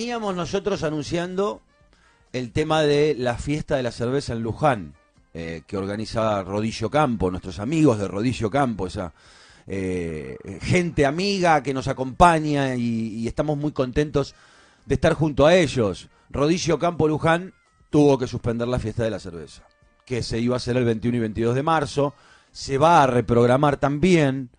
Veníamos nosotros anunciando el tema de la fiesta de la cerveza en Luján, eh, que organiza Rodillo Campo, nuestros amigos de Rodillo Campo, esa eh, gente amiga que nos acompaña y, estamos muy contentos de estar junto a ellos. Rodillo Campo Luján tuvo que suspender la fiesta de la cerveza, que se iba a hacer el 21 y 22 de marzo, se va a reprogramar también.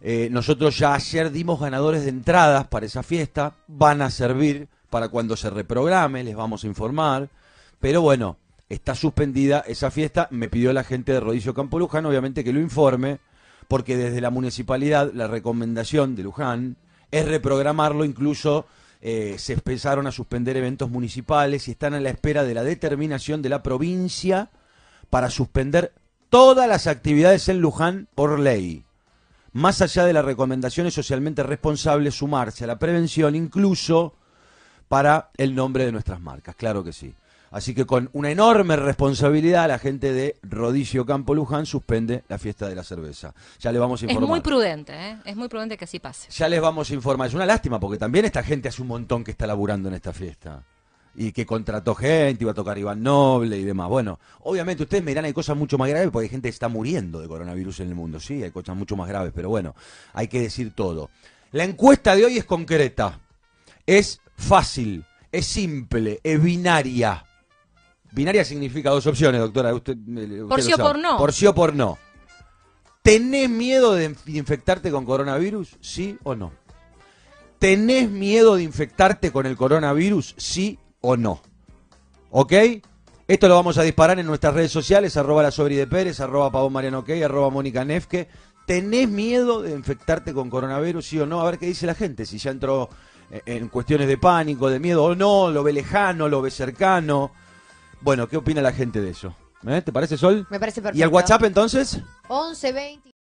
Eh, nosotros ya ayer dimos ganadores de entradas para esa fiesta, van a servir para cuando se reprograme, les vamos a informar. Pero bueno, está suspendida esa fiesta. Me pidió la gente de Rodillo Campo Luján, obviamente, que lo informe, porque desde la municipalidad la recomendación de Luján es reprogramarlo, incluso eh, se empezaron a suspender eventos municipales y están a la espera de la determinación de la provincia para suspender todas las actividades en Luján por ley. Más allá de las recomendaciones socialmente responsables, sumarse a la prevención, incluso para el nombre de nuestras marcas, claro que sí. Así que con una enorme responsabilidad la gente de Rodillo Campo Luján suspende la fiesta de la cerveza. Ya le vamos a Es informar. muy prudente, ¿eh? Es muy prudente que así pase. Ya les vamos a informar. Es una lástima porque también esta gente hace un montón que está laburando en esta fiesta. Y que contrató gente, iba a tocar Iván Noble y demás. Bueno, obviamente ustedes me dirán hay cosas mucho más graves porque hay gente que está muriendo de coronavirus en el mundo. Sí, hay cosas mucho más graves, pero bueno, hay que decir todo. La encuesta de hoy es concreta. Es fácil, es simple, es binaria. Binaria significa dos opciones, doctora. Usted, eh, usted Por sí o por no. Por sí o por no. ¿Tenés miedo de inf- de infectarte con coronavirus? ¿Sí o no? ¿Tenés miedo de infectarte con el coronavirus? ¿Sí o no? ¿Ok? Esto lo vamos a disparar en nuestras redes sociales, arroba la Sobri de Pérez, arroba Pavón Mariano OK, arroba Mónica Nefke. ¿Tenés miedo de infectarte con coronavirus, sí o no? A ver qué dice la gente, si ya entró en cuestiones de pánico, de miedo o no, lo ve lejano, lo ve cercano. Bueno, ¿qué opina la gente de eso? ¿Eh? ¿Te parece, Sol? Me parece perfecto. ¿Y el WhatsApp entonces? 11 20